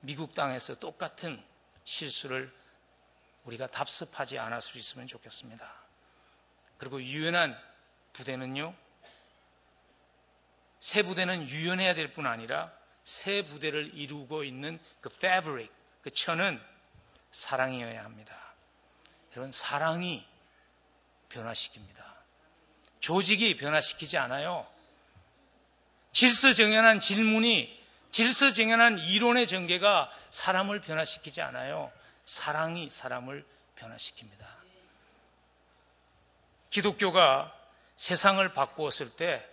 미국 땅에서 똑같은 실수를 우리가 답습하지 않을 수 있으면 좋겠습니다. 그리고 유연한 부대는요, 새 부대는 유연해야 될 뿐 아니라 새 부대를 이루고 있는 그 fabric, 그 천은 사랑이어야 합니다. 여러분, 사랑이 변화시킵니다. 조직이 변화시키지 않아요. 질서정연한 질문이 질서정연한 이론의 전개가 사람을 변화시키지 않아요. 사랑이 사람을 변화시킵니다. 기독교가 세상을 바꾸었을 때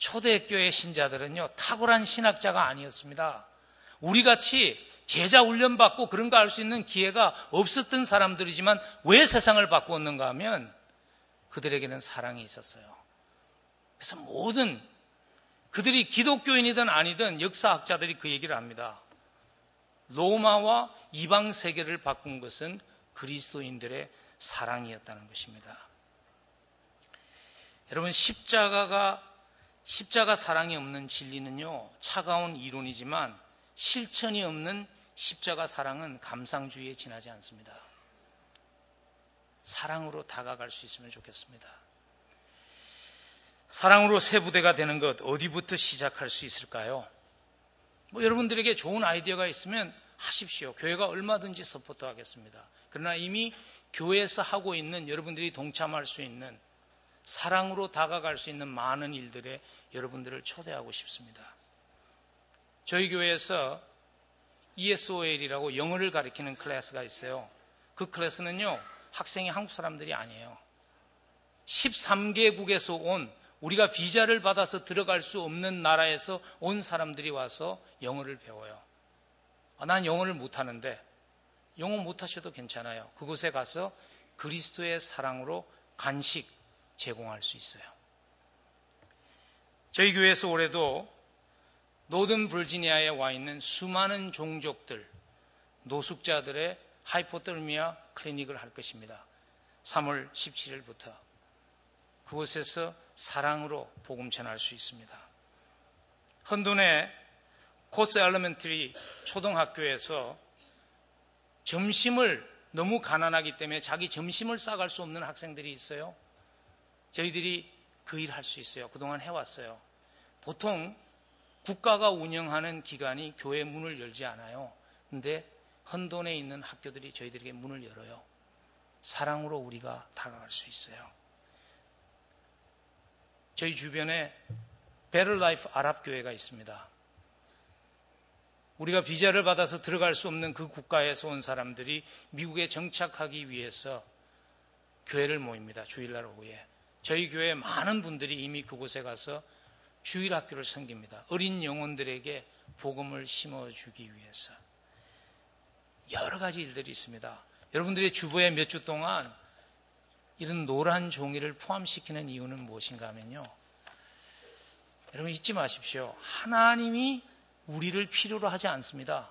초대교회 신자들은요, 탁월한 신학자가 아니었습니다. 우리 같이 제자 훈련 받고 그런 거알수 있는 기회가 없었던 사람들이지만 왜 세상을 바꾸었는가 하면 그들에게는 사랑이 있었어요. 그래서 모든 그들이 기독교인이든 아니든 역사학자들이 그 얘기를 합니다. 로마와 이방 세계를 바꾼 것은 그리스도인들의 사랑이었다는 것입니다. 여러분 십자가가 십자가 사랑이 없는 진리는요 차가운 이론이지만 실천이 없는 십자가 사랑은 감상주의에 지나지 않습니다. 사랑으로 다가갈 수 있으면 좋겠습니다. 사랑으로 새 부대가 되는 것 어디부터 시작할 수 있을까요? 뭐 여러분들에게 좋은 아이디어가 있으면 하십시오. 교회가 얼마든지 support 하겠습니다. 그러나 이미 교회에서 하고 있는 여러분들이 동참할 수 있는 사랑으로 다가갈 수 있는 많은 일들에 여러분들을 초대하고 싶습니다. 저희 교회에서 ESOL이라고 영어를 가르치는 클래스가 있어요. 그 클래스는요, 학생이 한국 사람들이 아니에요. 13개국에서 온 우리가 비자를 받아서 들어갈 수 없는 나라에서 온 사람들이 와서 영어를 배워요. 아, 난 영어를 못하는데 영어 못하셔도 괜찮아요. 그곳에 가서 그리스도의 사랑으로 간식 제공할 수 있어요. 저희 교회에서 올해도 노든 버지니아에 와 있는 수많은 종족들, 노숙자들의 하이포터미아 클리닉을 할 것입니다. 3월 17일부터 그곳에서 사랑으로 복음 전할 수 있습니다. 헌돈의 코스 엘러멘트리 초등학교에서 점심을 너무 가난하기 때문에 자기 점심을 싸갈 수 없는 학생들이 있어요. 저희들이 그 일 할 수 있어요. 그동안 해왔어요. 보통 국가가 운영하는 기관이 교회 문을 열지 않아요. 근데 헌돈에 있는 학교들이 저희들에게 문을 열어요. 사랑으로 우리가 다가갈 수 있어요. 저희 주변에 베를라이프 아랍교회가 있습니다. 우리가 비자를 받아서 들어갈 수 없는 그 국가에서 온 사람들이 미국에 정착하기 위해서 교회를 모입니다. 주일날 오후에. 저희 교회 많은 분들이 이미 그곳에 가서 주일 학교를 섬깁니다. 어린 영혼들에게 복음을 심어주기 위해서. 여러 가지 일들이 있습니다. 여러분들의 주부에 몇 주 동안 이런 노란 종이를 포함시키는 이유는 무엇인가 하면요. 여러분 잊지 마십시오. 하나님이 우리를 필요로 하지 않습니다.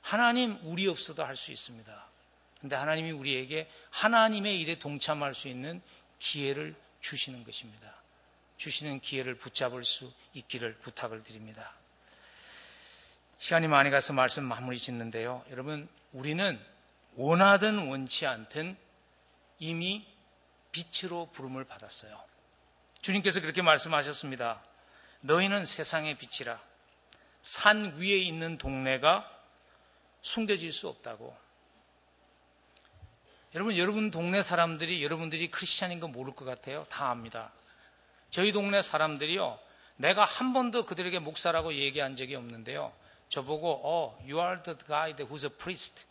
하나님 우리 없어도 할 수 있습니다. 근데 하나님이 우리에게 하나님의 일에 동참할 수 있는 기회를 주시는 것입니다. 주시는 기회를 붙잡을 수 있기를 부탁을 드립니다. 시간이 많이 가서 말씀 마무리 짓는데요. 여러분, 우리는 원하든 원치 않든 이미 빛으로 부름을 받았어요. 주님께서 그렇게 말씀하셨습니다. 너희는 세상의 빛이라. 산 위에 있는 동네가 숨겨질 수 없다고. 여러분, 여러분 동네 사람들이 여러분들이 크리스찬인 거 모를 것 같아요. 다 압니다. 저희 동네 사람들이요. 내가 한 번도 그들에게 목사라고 얘기한 적이 없는데요. 저보고, 어, you are the guy who's a priest.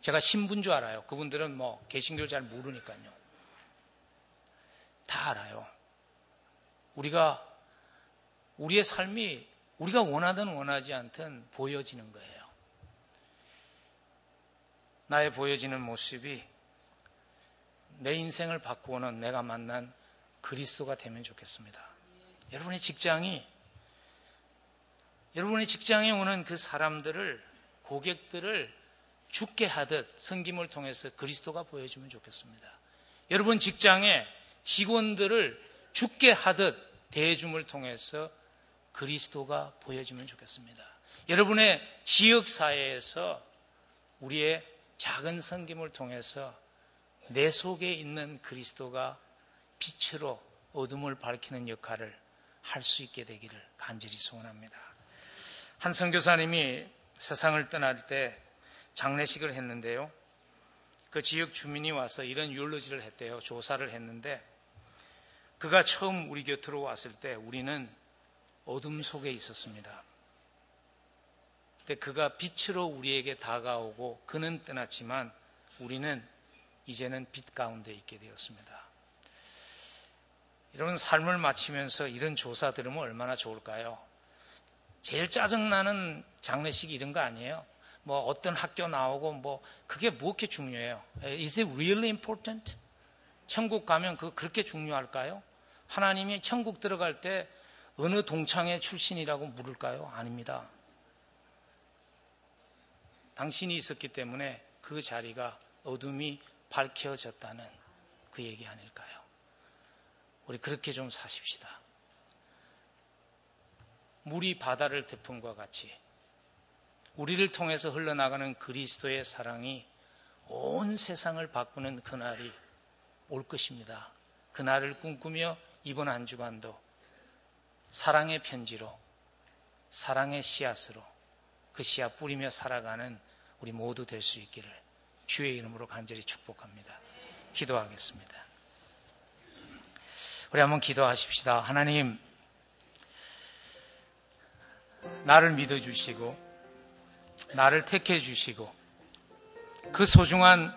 제가 신분 줄 알아요. 그분들은 뭐 개신교를 잘 모르니까요. 다 알아요. 우리가 우리의 삶이 우리가 원하든 원하지 않든 보여지는 거예요. 나의 보여지는 모습이 내 인생을 바꾸는 내가 만난 그리스도가 되면 좋겠습니다. 여러분의 직장이 여러분의 직장에 오는 그 사람들을 고객들을 죽게 하듯 성김을 통해서 그리스도가 보여주면 좋겠습니다. 여러분 직장에 직원들을 죽게 하듯 대해줌을 통해서 그리스도가 보여주면 좋겠습니다. 여러분의 지역 사회에서 우리의 작은 성김을 통해서 내 속에 있는 그리스도가 빛으로 어둠을 밝히는 역할을 할 수 있게 되기를 간절히 소원합니다. 한 선교사님이 세상을 떠날 때 장례식을 했는데요. 그 지역 주민이 와서 이런 유올로지를 했대요. 조사를 했는데 그가 처음 우리 곁으로 왔을 때 우리는 어둠 속에 있었습니다. 근데 그가 빛으로 우리에게 다가오고 그는 떠났지만 우리는 이제는 빛 가운데 있게 되었습니다. 이런 삶을 마치면서 이런 조사 들으면 얼마나 좋을까요? 제일 짜증나는 장례식 이런 거 아니에요? 뭐 어떤 학교 나오고 뭐 그게 뭐게 중요해요? Is it really important? 천국 가면 그 그렇게 중요할까요? 하나님이 천국 들어갈 때 어느 동창회 출신이라고 물을까요? 아닙니다. 당신이 있었기 때문에 그 자리가 어둠이 밝혀졌다는 그 얘기 아닐까요? 우리 그렇게 좀 사십시다. 물이 바다를 태풍과 같이 우리를 통해서 흘러나가는 그리스도의 사랑이 온 세상을 바꾸는 그날이 올 것입니다. 그날을 꿈꾸며 이번 한 주간도 사랑의 편지로 사랑의 씨앗으로 그 씨앗 뿌리며 살아가는 우리 모두 될 수 있기를 주의 이름으로 간절히 축복합니다. 기도하겠습니다. 우리 한번 기도하십시다. 하나님, 나를 믿어주시고, 나를 택해주시고, 그 소중한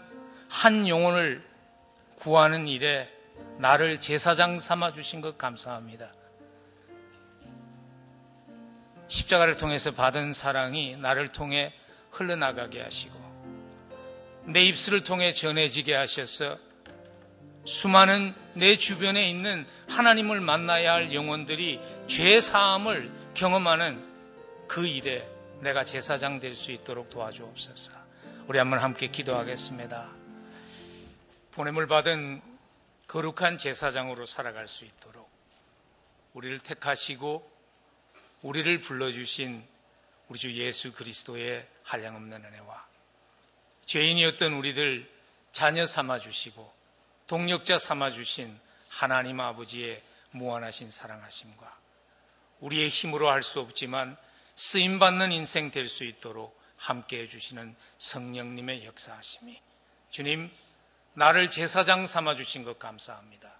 한 영혼을 구하는 일에 나를 제사장 삼아 주신 것 감사합니다. 십자가를 통해서 받은 사랑이 나를 통해 흘러나가게 하시고 내 입술을 통해 전해지게 하셔서 수많은 내 주변에 있는 하나님을 만나야 할 영혼들이 죄 사함을 경험하는 그 일에 내가 제사장 될 수 있도록 도와주옵소서. 우리 한번 함께 기도하겠습니다. 보냄을 받은 거룩한 제사장으로 살아갈 수 있도록 우리를 택하시고 우리를 불러주신 우리 주 예수 그리스도의 한량없는 은혜와 죄인이었던 우리들 자녀 삼아주시고 동력자 삼아주신 하나님 아버지의 무한하신 사랑하심과 우리의 힘으로 할 수 없지만 쓰임받는 인생 될 수 있도록 함께 해주시는 성령님의 역사하심이 주님 나를 제사장 삼아주신 것 감사합니다.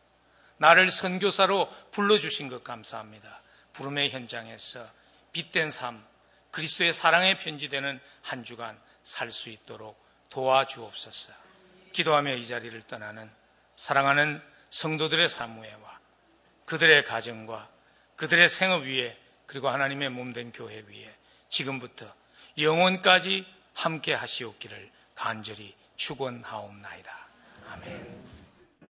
나를 선교사로 불러주신 것 감사합니다. 부름의 현장에서 빛된 삶, 그리스도의 사랑에 편지되는 한 주간 살 수 있도록 도와주옵소서. 기도하며 이 자리를 떠나는 사랑하는 성도들의 사무회와 그들의 가정과 그들의 생업 위에 그리고 하나님의 몸된 교회 위에 지금부터 영원까지 함께 하시옵기를 간절히 축원하옵나이다.